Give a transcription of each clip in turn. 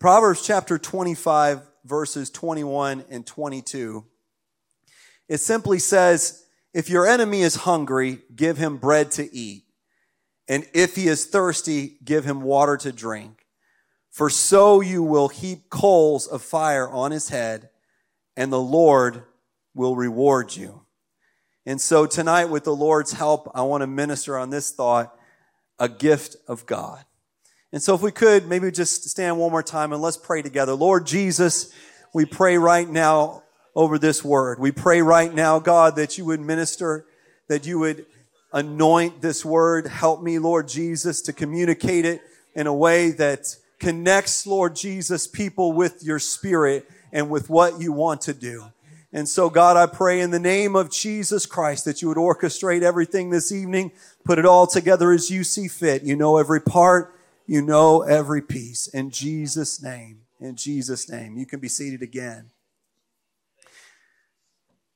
Proverbs chapter 25, verses 21 and 22. It simply says, If your enemy is hungry, give him bread to eat. And if he is thirsty, give him water to drink. For so you will heap coals of fire on his head, and the Lord will reward you. And so tonight, with the Lord's help, I want to minister on this thought a gift of God. And so, if we could, maybe just stand one more time and let's pray together. Lord Jesus, we pray right now over this word. We pray right now, God, that you would minister, that you would anoint this word. Help me, Lord Jesus, to communicate it in a way that connects, Lord Jesus, people with your spirit and with what you want to do. And so, God, I pray in the name of Jesus Christ that you would orchestrate everything this evening, put it all together as you see fit. You know every part, you know every piece. In Jesus' name, in Jesus' name. You can be seated again.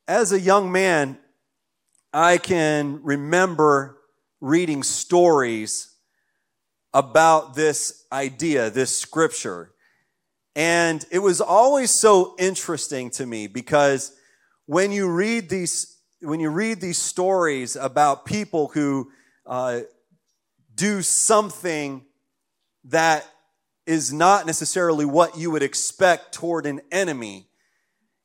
As a young man, I can remember reading stories about this idea, this scripture. And it was always so interesting to me because when you read these, when you read these stories about people who uh, do something that is not necessarily what you would expect toward an enemy,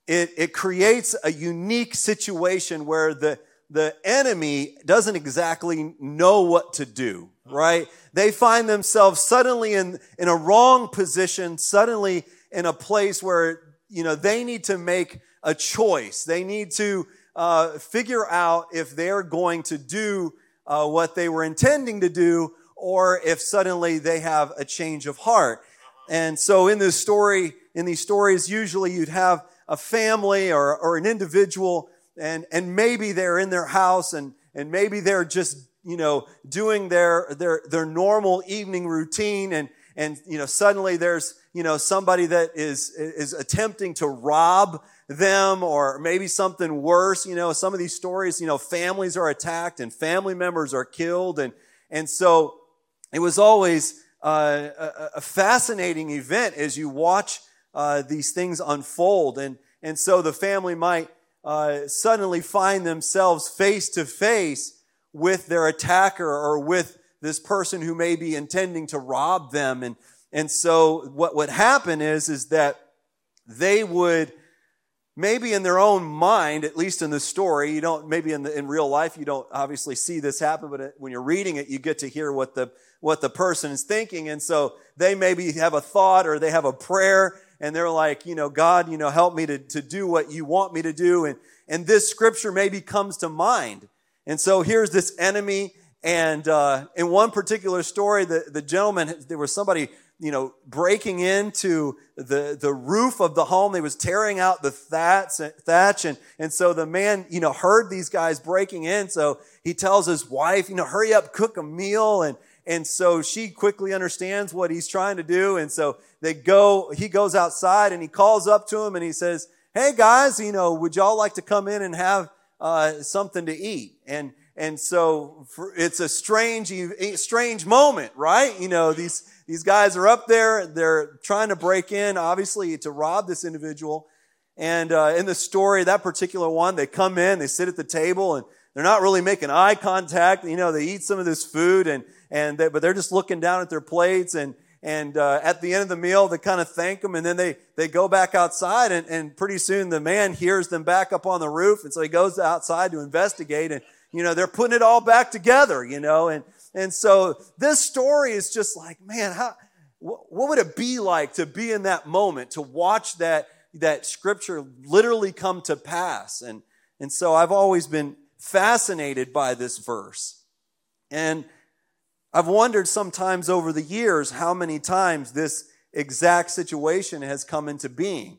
it, it creates a unique situation where the, the enemy doesn't exactly know what to do right? They find themselves suddenly in, in a wrong position, suddenly in a place where, you know, they need to make a choice. They need to uh, figure out if they're going to do uh, what they were intending to do or if suddenly they have a change of heart. And so in this story, in these stories, usually you'd have a family or, or an individual and, and maybe they're in their house and, and maybe they're just you know, doing their, their, their normal evening routine and, and, you know, suddenly there's, you know, somebody that is, is attempting to rob them or maybe something worse. You know, some of these stories, you know, families are attacked and family members are killed. And, and so it was always uh, a, a, fascinating event as you watch uh, these things unfold. And, and so the family might uh, suddenly find themselves face to face with their attacker or with this person who may be intending to rob them. And, and so what would happen is, is that they would maybe in their own mind, at least in the story, you don't, maybe in, the, in real life, you don't obviously see this happen, but when you're reading it, you get to hear what the, what the person is thinking. And so they maybe have a thought or they have a prayer and they're like, you know, God, you know, help me to, to do what you want me to do. And, and this scripture maybe comes to mind. And so here's this enemy. And uh, in one particular story, the, the gentleman, there was somebody, you know, breaking into the, the roof of the home. They was tearing out the thatch, thatch. And, and so the man, you know, heard these guys breaking in. So he tells his wife, you know, hurry up, cook a meal. And, and so she quickly understands what he's trying to do. And so they go, he goes outside and he calls up to him and he says, Hey guys, you know, would y'all like to come in and have uh, something to eat. And, and so for, it's a strange, strange moment, right? You know, these, these guys are up there, they're trying to break in, obviously, to rob this individual. And uh, in the story, that particular one, they come in, they sit at the table, and they're not really making eye contact. You know, they eat some of this food, and, and they, but they're just looking down at their plates, and, and uh, at the end of the meal, they kind of thank them, and then they, they go back outside, and, and pretty soon the man hears them back up on the roof, and so he goes outside to investigate, and you know they're putting it all back together, you know, and and so this story is just like, man, how what would it be like to be in that moment, to watch that that scripture literally come to pass, and and so I've always been fascinated by this verse, and I've wondered sometimes over the years how many times this exact situation has come into being.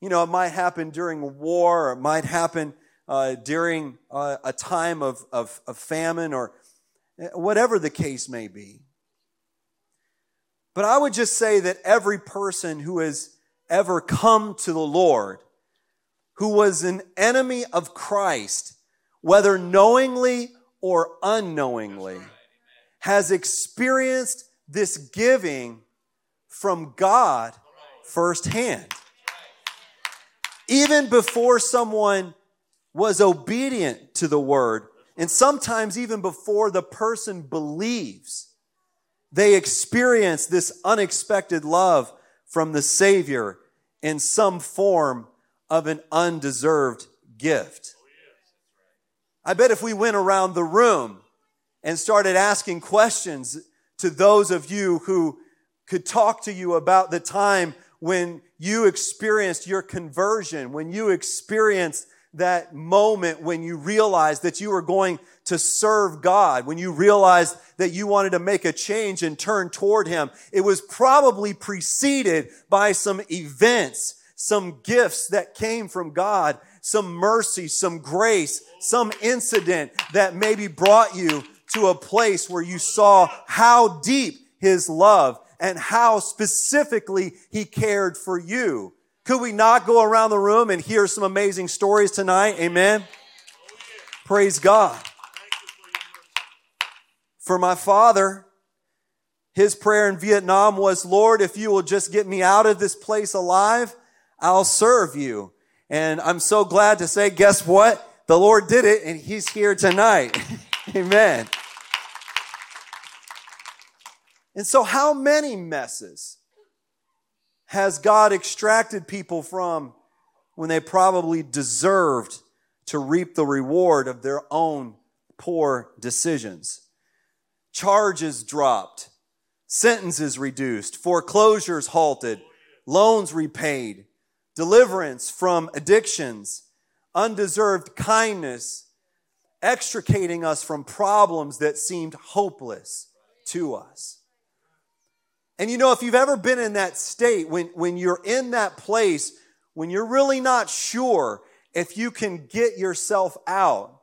You know, it might happen during a war, or it might happen uh, during uh, a time of, of, of famine, or eh, whatever the case may be. But I would just say that every person who has ever come to the Lord, who was an enemy of Christ, whether knowingly or unknowingly, has experienced this giving from God firsthand. Even before someone was obedient to the word, and sometimes even before the person believes, they experience this unexpected love from the Savior in some form of an undeserved gift. I bet if we went around the room and started asking questions to those of you who could talk to you about the time when you experienced your conversion, when you experienced that moment when you realized that you were going to serve God, when you realized that you wanted to make a change and turn toward Him, it was probably preceded by some events, some gifts that came from God, some mercy, some grace, some incident that maybe brought you to a place where you saw how deep His love and how specifically He cared for you. Could we not go around the room and hear some amazing stories tonight? Amen. Praise God. For my father, his prayer in Vietnam was, Lord, if you will just get me out of this place alive, I'll serve you. And I'm so glad to say, guess what? The Lord did it and he's here tonight. Amen. And so how many messes has God extracted people from when they probably deserved to reap the reward of their own poor decisions? Charges dropped, sentences reduced, foreclosures halted, loans repaid, deliverance from addictions, undeserved kindness, extricating us from problems that seemed hopeless to us. And you know, if you've ever been in that state, when, when you're in that place, when you're really not sure if you can get yourself out,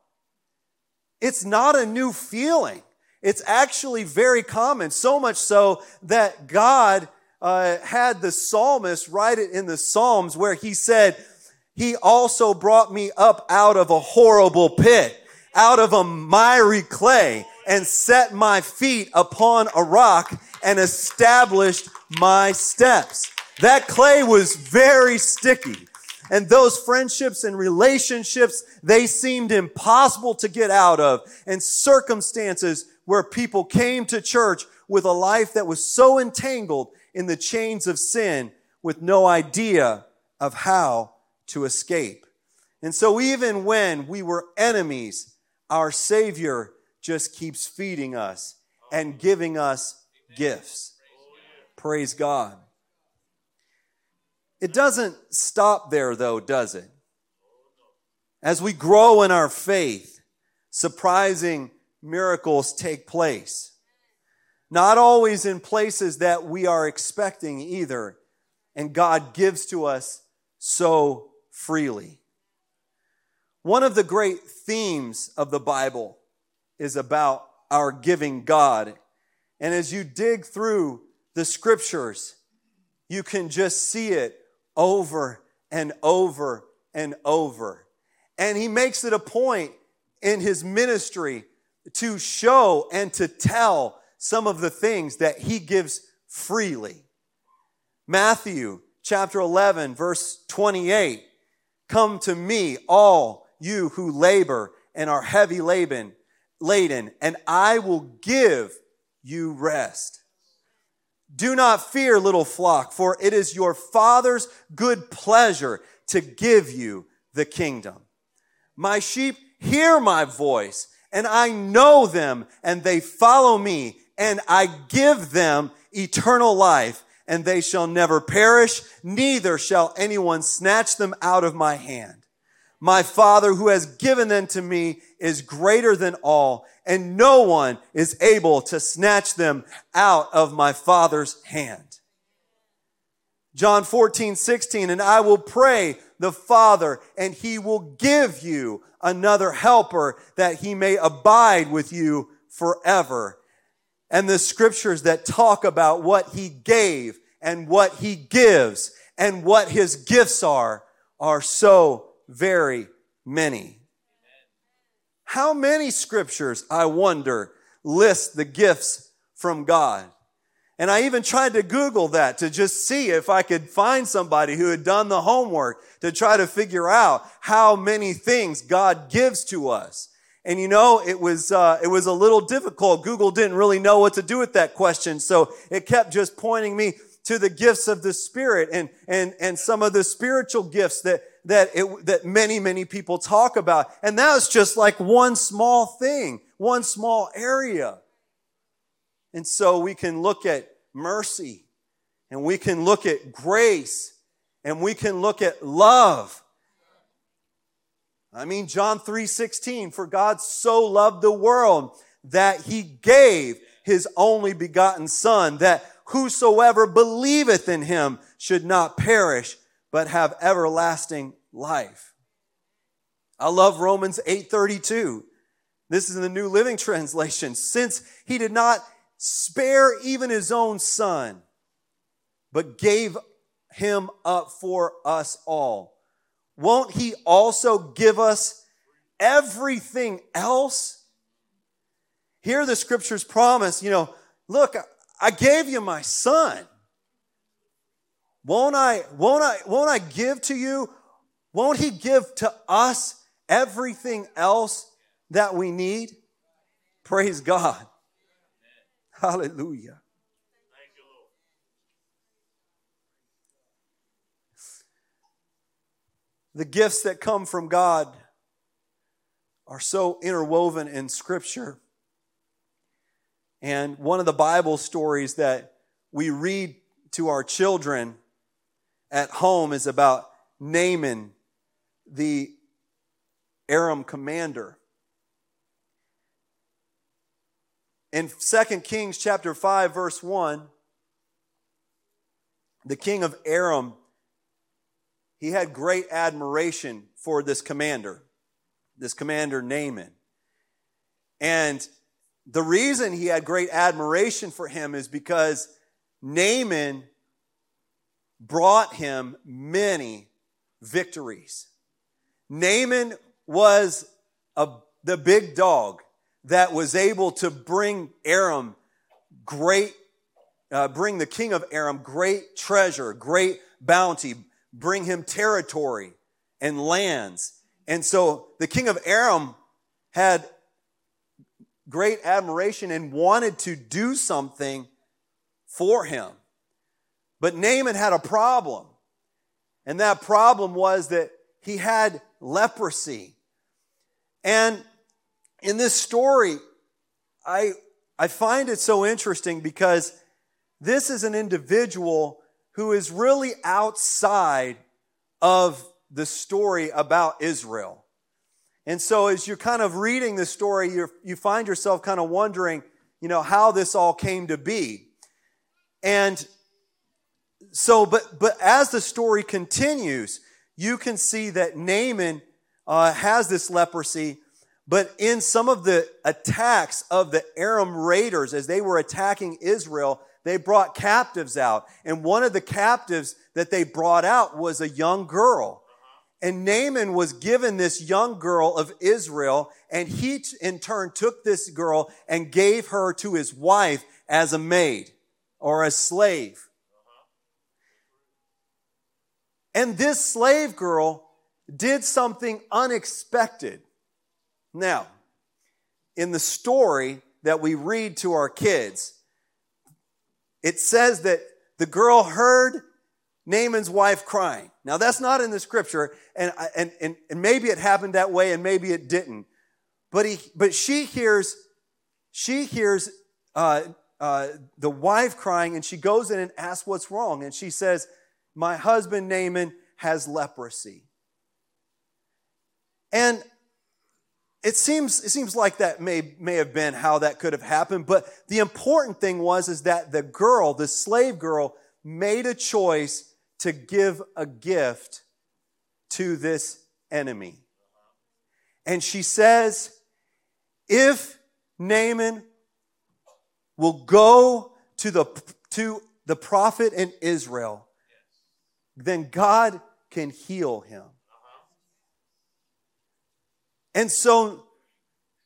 it's not a new feeling. It's actually very common, so much so that God uh, had the psalmist write it in the Psalms where he said, He also brought me up out of a horrible pit, out of a miry clay, and set my feet upon a rock and established my steps. That clay was very sticky. And those friendships and relationships, they seemed impossible to get out of. And circumstances where people came to church with a life that was so entangled in the chains of sin with no idea of how to escape. And so even when we were enemies, our Savior just keeps feeding us and giving us gifts. Praise God. It doesn't stop there, though, does it? As we grow in our faith, surprising miracles take place. Not always in places that we are expecting either, and God gives to us so freely. One of the great themes of the Bible is about our giving God and as you dig through the scriptures, you can just see it over and over and over. And he makes it a point in his ministry to show and to tell some of the things that he gives freely. Matthew chapter 11, verse 28 Come to me, all you who labor and are heavy laden, laden, and I will give you rest. Do not fear, little flock, for it is your Father's good pleasure to give you the kingdom. My sheep hear my voice, and I know them, and they follow me, and I give them eternal life, and they shall never perish, neither shall anyone snatch them out of my hand. My Father who has given them to me is greater than all, and no one is able to snatch them out of my Father's hand. John 14, 16, and I will pray the Father, and he will give you another helper that he may abide with you forever. And the scriptures that talk about what he gave and what he gives and what his gifts are are so very many. How many scriptures, I wonder, list the gifts from God? And I even tried to Google that to just see if I could find somebody who had done the homework to try to figure out how many things God gives to us. And you know, it was, uh, it was a little difficult. Google didn't really know what to do with that question. So it kept just pointing me to the gifts of the Spirit and, and, and some of the spiritual gifts that, that it, that many, many people talk about. And that was just like one small thing, one small area. And so we can look at mercy and we can look at grace and we can look at love. I mean, John 3 16, for God so loved the world that he gave his only begotten Son, that whosoever believeth in him should not perish, but have everlasting life. I love Romans 8:32. This is in the New Living Translation. Since he did not spare even his own son, but gave him up for us all, won't he also give us everything else? Here the scriptures promise, you know, look, I gave you my son. Won't I, won't I, won't I give to you? Won't he give to us everything else that we need? Praise God. Hallelujah. The gifts that come from God are so interwoven in Scripture. And one of the Bible stories that we read to our children at home is about Naaman, the Aram commander. In 2 Kings chapter 5 verse 1, the king of Aram he had great admiration for this commander, this commander Naaman. And the reason he had great admiration for him is because Naaman brought him many victories. Naaman was a, the big dog that was able to bring Aram great, uh, bring the king of Aram great treasure, great bounty, bring him territory and lands. And so the king of Aram had great admiration and wanted to do something for him. But Naaman had a problem. And that problem was that he had leprosy. And in this story, I, I find it so interesting because this is an individual who is really outside of the story about Israel. And so as you're kind of reading the story, you you find yourself kind of wondering, you know, how this all came to be. And so, but, but as the story continues, you can see that Naaman uh, has this leprosy, but in some of the attacks of the Aram raiders, as they were attacking Israel, they brought captives out. And one of the captives that they brought out was a young girl. And Naaman was given this young girl of Israel, and he in turn took this girl and gave her to his wife as a maid or a slave. And this slave girl did something unexpected. Now, in the story that we read to our kids, it says that the girl heard Naaman's wife crying. Now, that's not in the scripture, and, and, and, and maybe it happened that way and maybe it didn't. But, he, but she hears, she hears uh, uh, the wife crying, and she goes in and asks what's wrong. And she says, My husband Naaman has leprosy. And it seems, it seems like that may, may have been how that could have happened, but the important thing was is that the girl, the slave girl, made a choice to give a gift to this enemy. And she says, if Naaman will go to the, to the prophet in Israel, then God can heal him. And so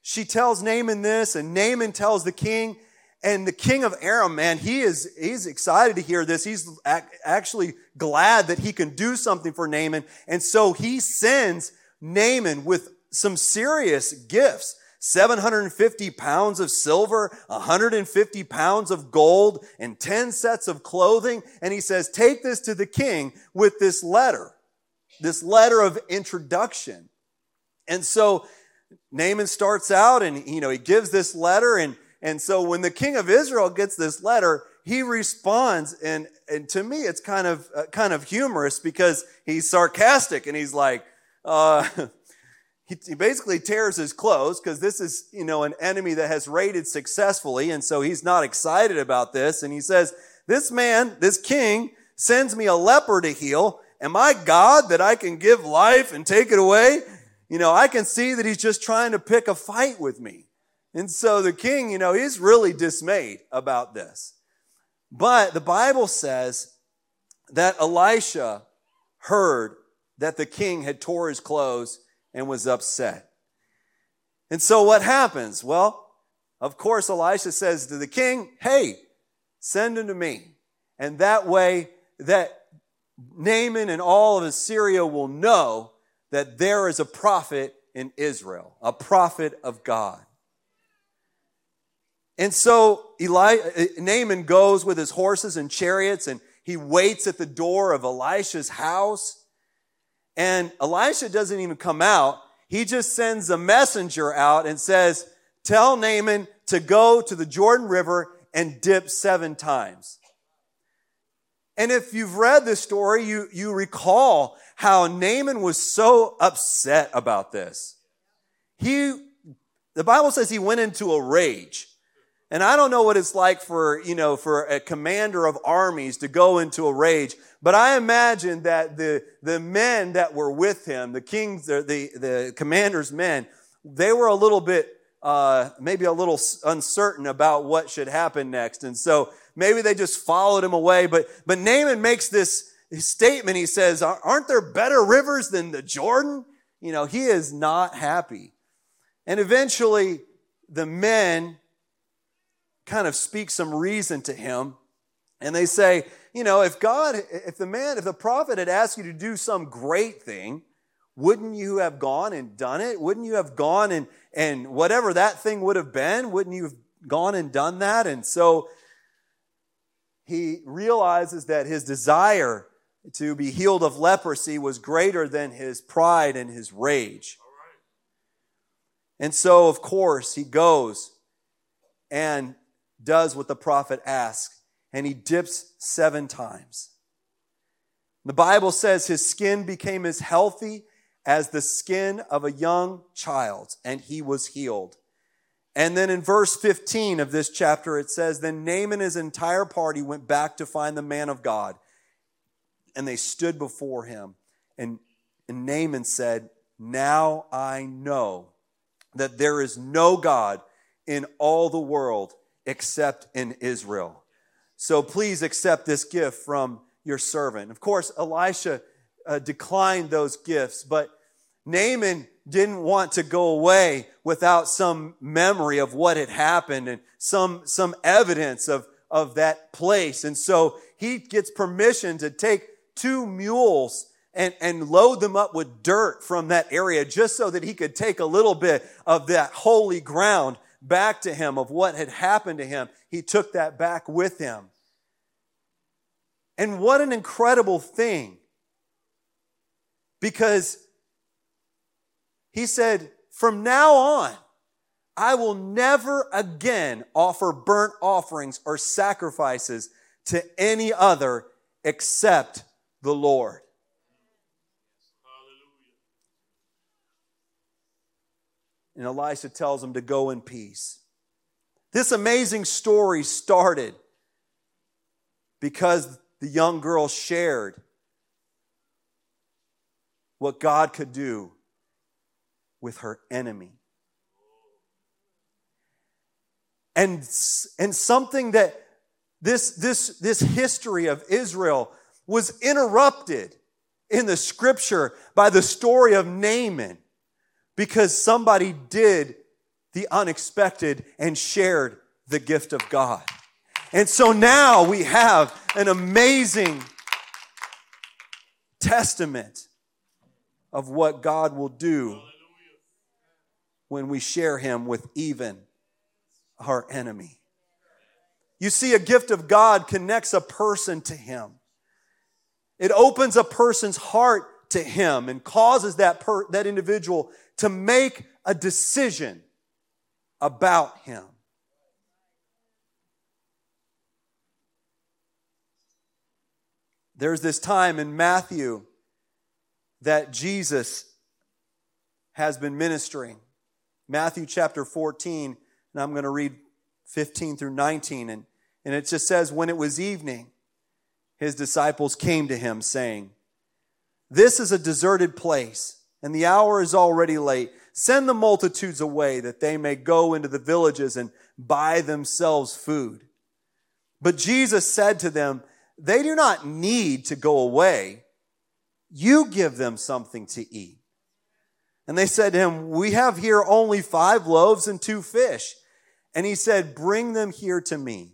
she tells Naaman this, and Naaman tells the king, and the king of Aram, man, he is he's excited to hear this. He's actually glad that he can do something for Naaman, and so he sends Naaman with some serious gifts. 750 pounds of silver, 150 pounds of gold, and 10 sets of clothing. And he says, Take this to the king with this letter, this letter of introduction. And so Naaman starts out and, you know, he gives this letter. And, and so when the king of Israel gets this letter, he responds. And, and to me, it's kind of, uh, kind of humorous because he's sarcastic and he's like, uh, he, he basically tears his clothes because this is, you know, an enemy that has raided successfully. And so he's not excited about this. And he says, this man, this king sends me a leper to heal. Am I God that I can give life and take it away? You know, I can see that he's just trying to pick a fight with me. And so the king, you know, he's really dismayed about this. But the Bible says that Elisha heard that the king had tore his clothes and was upset. And so what happens? Well, of course, Elisha says to the king, Hey, send him to me. And that way, that Naaman and all of Assyria will know that there is a prophet in Israel, a prophet of God. And so Eli, uh, Naaman goes with his horses and chariots and he waits at the door of Elisha's house. And Elisha doesn't even come out. He just sends a messenger out and says, Tell Naaman to go to the Jordan River and dip seven times. And if you've read this story, you, you recall how Naaman was so upset about this. He, the Bible says he went into a rage. And I don't know what it's like for, you know, for a commander of armies to go into a rage, but I imagine that the, the men that were with him, the kings, the, the, the commander's men, they were a little bit, uh, maybe a little uncertain about what should happen next. And so maybe they just followed him away. But, but Naaman makes this statement. He says, aren't there better rivers than the Jordan? You know, he is not happy. And eventually the men kind of speak some reason to him. And they say, you know, if God, if the man, if the prophet had asked you to do some great thing, wouldn't you have gone and done it? Wouldn't you have gone and, and whatever that thing would have been, wouldn't you have gone and done that? And so he realizes that his desire to be healed of leprosy was greater than his pride and his rage. And so, of course, he goes and does what the prophet asks, and he dips seven times. The Bible says his skin became as healthy as the skin of a young child, and he was healed. And then in verse 15 of this chapter, it says, Then Naaman and his entire party went back to find the man of God, and they stood before him. And, and Naaman said, Now I know that there is no God in all the world except in Israel. So please accept this gift from your servant. Of course, Elisha uh, declined those gifts, but Naaman didn't want to go away without some memory of what had happened and some, some evidence of, of that place. And so he gets permission to take two mules and, and load them up with dirt from that area just so that he could take a little bit of that holy ground back to him of what had happened to him. He took that back with him. And what an incredible thing. Because he said, from now on, I will never again offer burnt offerings or sacrifices to any other except the Lord. And Elisha tells him to go in peace. This amazing story started because the young girl shared what God could do with her enemy. And, and something that this, this, this history of Israel was interrupted in the scripture by the story of Naaman because somebody did the unexpected and shared the gift of God. And so now we have an amazing testament of what God will do when we share Him with even our enemy. You see, a gift of God connects a person to Him. It opens a person's heart to Him and causes that, per, that individual to make a decision about Him. There's this time in Matthew that Jesus has been ministering. Matthew chapter 14, and I'm going to read 15 through 19. And, and it just says, When it was evening, his disciples came to him, saying, This is a deserted place, and the hour is already late. Send the multitudes away that they may go into the villages and buy themselves food. But Jesus said to them, They do not need to go away. You give them something to eat. And they said to him, We have here only five loaves and two fish. And he said, Bring them here to me.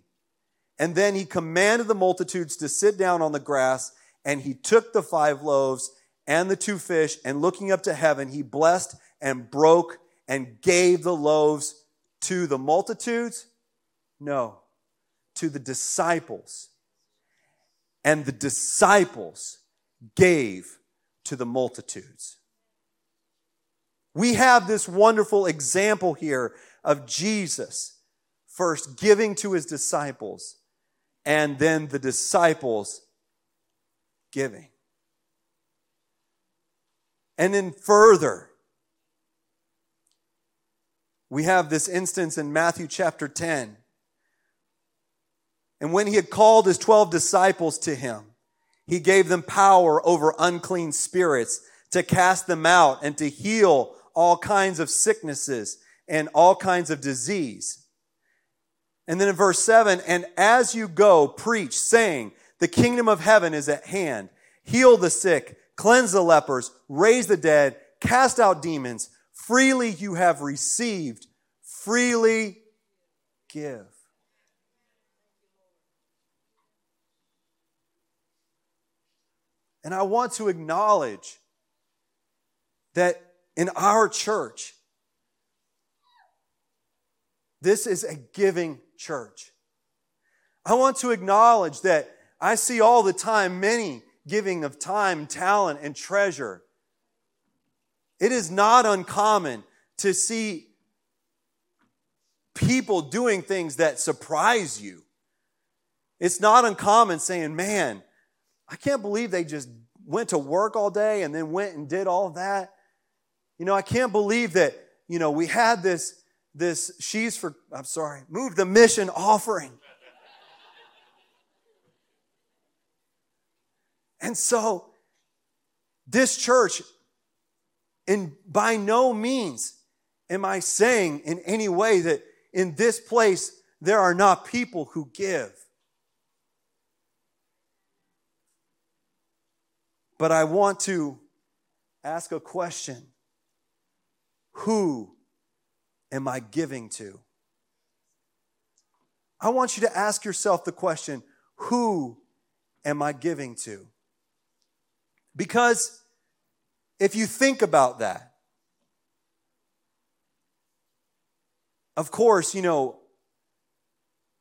And then he commanded the multitudes to sit down on the grass, and he took the five loaves and the two fish, and looking up to heaven, he blessed and broke and gave the loaves to the multitudes? No, to the disciples. And the disciples gave to the multitudes. We have this wonderful example here of Jesus first giving to his disciples and then the disciples giving. And then further, we have this instance in Matthew chapter 10. And when he had called his 12 disciples to him, he gave them power over unclean spirits to cast them out and to heal all kinds of sicknesses and all kinds of disease. And then in verse 7 and as you go, preach, saying, The kingdom of heaven is at hand. Heal the sick, cleanse the lepers, raise the dead, cast out demons. Freely you have received, freely give. And I want to acknowledge that in our church, this is a giving church. I want to acknowledge that I see all the time many giving of time, talent, and treasure. It is not uncommon to see people doing things that surprise you. It's not uncommon saying, man, I can't believe they just went to work all day and then went and did all that. You know, I can't believe that, you know, we had this, this, she's for, I'm sorry, move the mission offering. And so, this church, and by no means am I saying in any way that in this place there are not people who give. But I want to ask a question Who am I giving to? I want you to ask yourself the question Who am I giving to? Because if you think about that, of course, you know,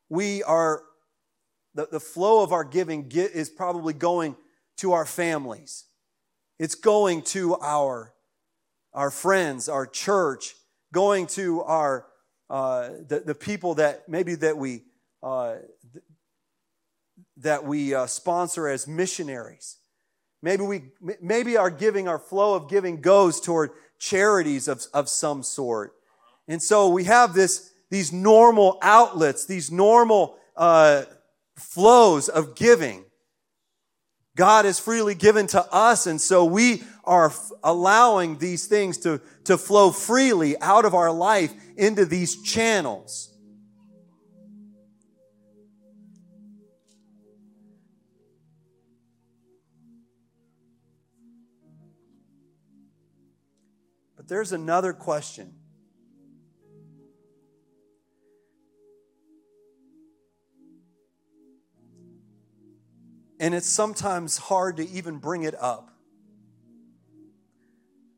we are, the, the flow of our giving is probably going to our families. It's going to our, our friends, our church, going to our, uh, the, the people that maybe that we, uh, that we uh, sponsor as missionaries. Maybe we, maybe our giving, our flow of giving goes toward charities of, of some sort. And so we have this, these normal outlets, these normal uh, flows of giving. God is freely given to us, and so we are f- allowing these things to, to flow freely out of our life into these channels. there's another question. And it's sometimes hard to even bring it up.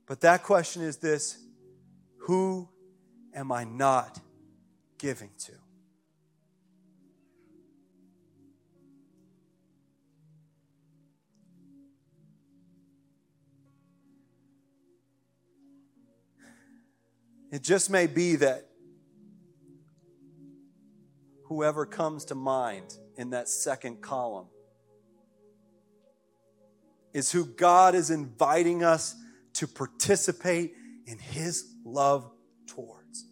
But that question is this Who am I not giving to? It just may be that whoever comes to mind in that second column is who God is inviting us to participate in His love towards.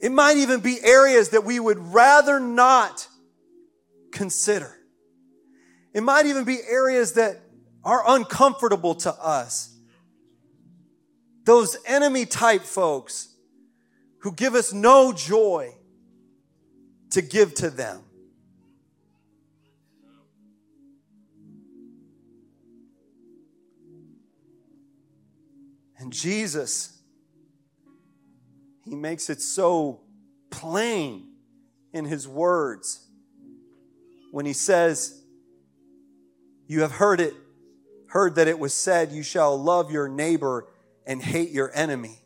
It might even be areas that we would rather not consider. It might even be areas that are uncomfortable to us. Those enemy type folks who give us no joy to give to them. And Jesus, He makes it so plain in His words when He says, You have heard it heard that it was said, You shall love your neighbor and hate your enemy.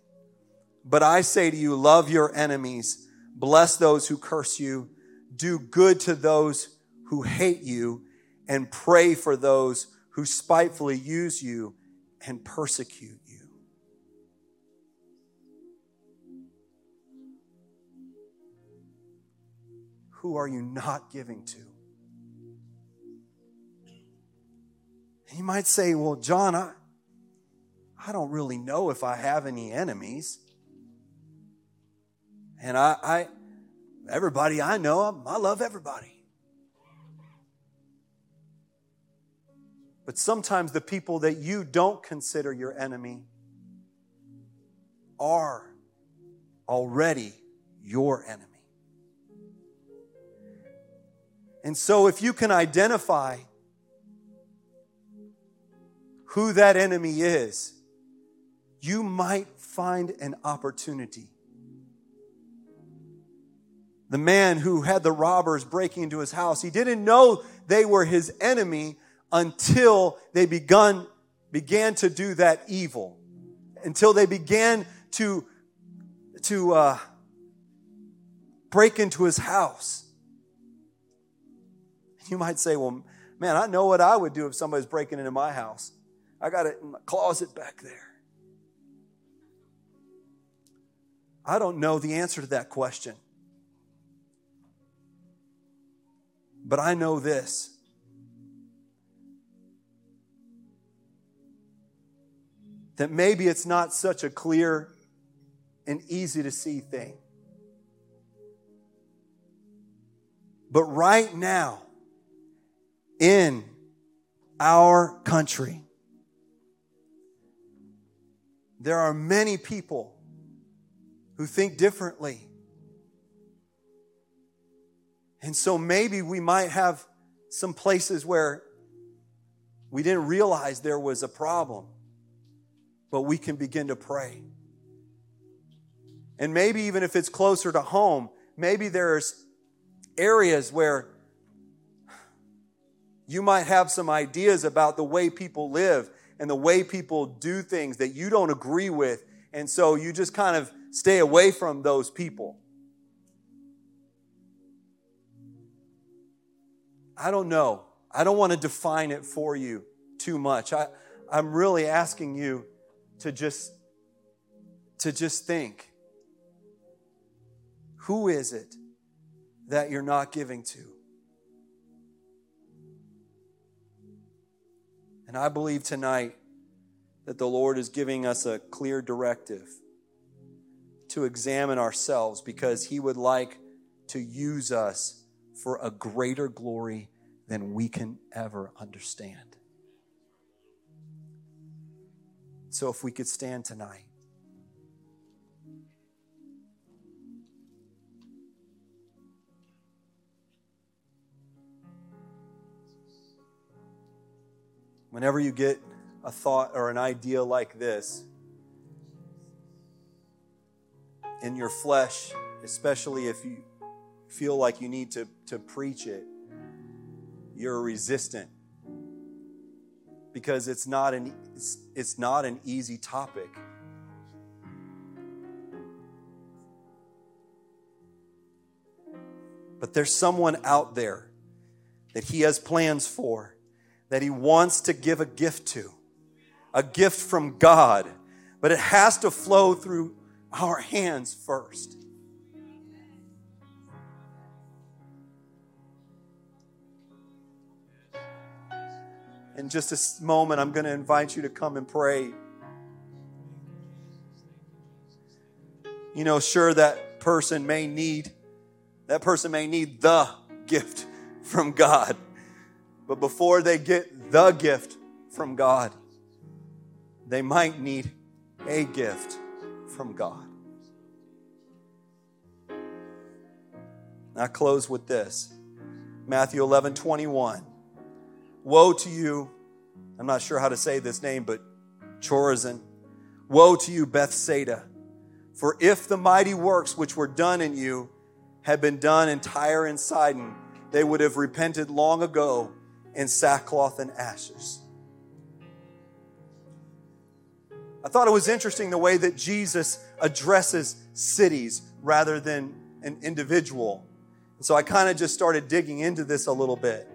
But I say to you, love your enemies, bless those who curse you, do good to those who hate you, and pray for those who spitefully use you and persecute you. Who are you not giving to? You might say, Well, John, I, I don't really know if I have any enemies. And I, I everybody I know, I love everybody. But sometimes the people that you don't consider your enemy are already your enemy. And so if you can identify who that enemy is, you might find an opportunity. The man who had the robbers breaking into his house, he didn't know they were his enemy until they begun, began to do that evil, until they began to, to uh, break into his house. You might say, well, man, I know what I would do if somebody's breaking into my house. I got it in my closet back there. I don't know the answer to that question. But I know this. That maybe it's not such a clear and easy to see thing. But right now, in our country, there are many people who think differently. And so maybe we might have some places where we didn't realize there was a problem, but we can begin to pray. And maybe even if it's closer to home, maybe there's areas where you might have some ideas about the way people live and the way people do things that you don't agree with. And so you just kind of stay away from those people. I don't know. I don't want to define it for you too much. I, I'm really asking you to just to just think who is it that you're not giving to? And I believe tonight that the Lord is giving us a clear directive to examine ourselves because He would like to use us for a greater glory than we can ever understand. So, if we could stand tonight. Whenever you get a thought or an idea like this, in your flesh, especially if you feel like you need to, to preach it, you're resistant because it's not an it's, it's not an easy topic. But there's someone out there that he has plans for, that he wants to give a gift to, a gift from God, but it has to flow through our hands first. In just a moment, I'm going to invite you to come and pray. You know, sure, that person may need that person may need the gift from God. But before they get the gift from God, they might need a gift from God. I close with this Matthew 11 21. Woe to you, I'm not sure how to say this name, but Chorazin. Woe to you, Bethsaida. For if the mighty works which were done in you had been done in Tyre and Sidon, they would have repented long ago in sackcloth and ashes. I thought it was interesting the way that Jesus addresses cities rather than an individual. And so I kind of just started digging into this a little bit.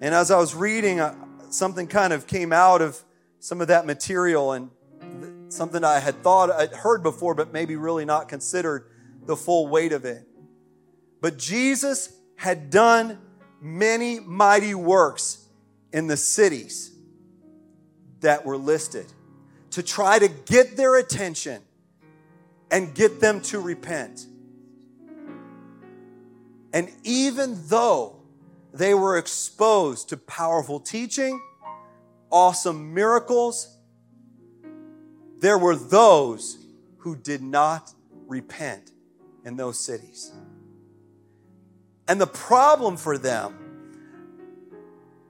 And as I was reading, uh, something kind of came out of some of that material and something I had thought I'd heard before, but maybe really not considered the full weight of it. But Jesus had done many mighty works in the cities that were listed to try to get their attention and get them to repent. And even though they were exposed to powerful teaching, awesome miracles, there were those who did not repent in those cities. And the problem for them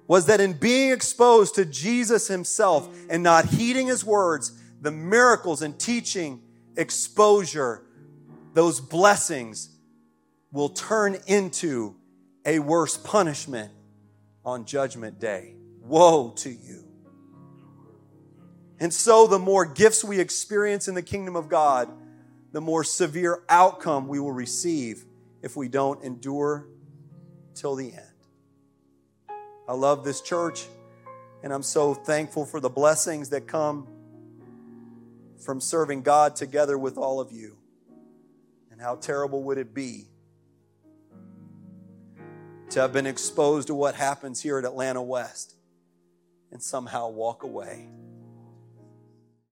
was that in being exposed to Jesus himself and not heeding his words, the miracles and teaching, exposure, those blessings will turn into a worse punishment on Judgment Day. Woe to you. And so, the more gifts we experience in the kingdom of God, the more severe outcome we will receive if we don't endure till the end. I love this church, and I'm so thankful for the blessings that come from serving God together with all of you. And how terrible would it be to have been exposed to what happens here at Atlanta West and somehow walk away?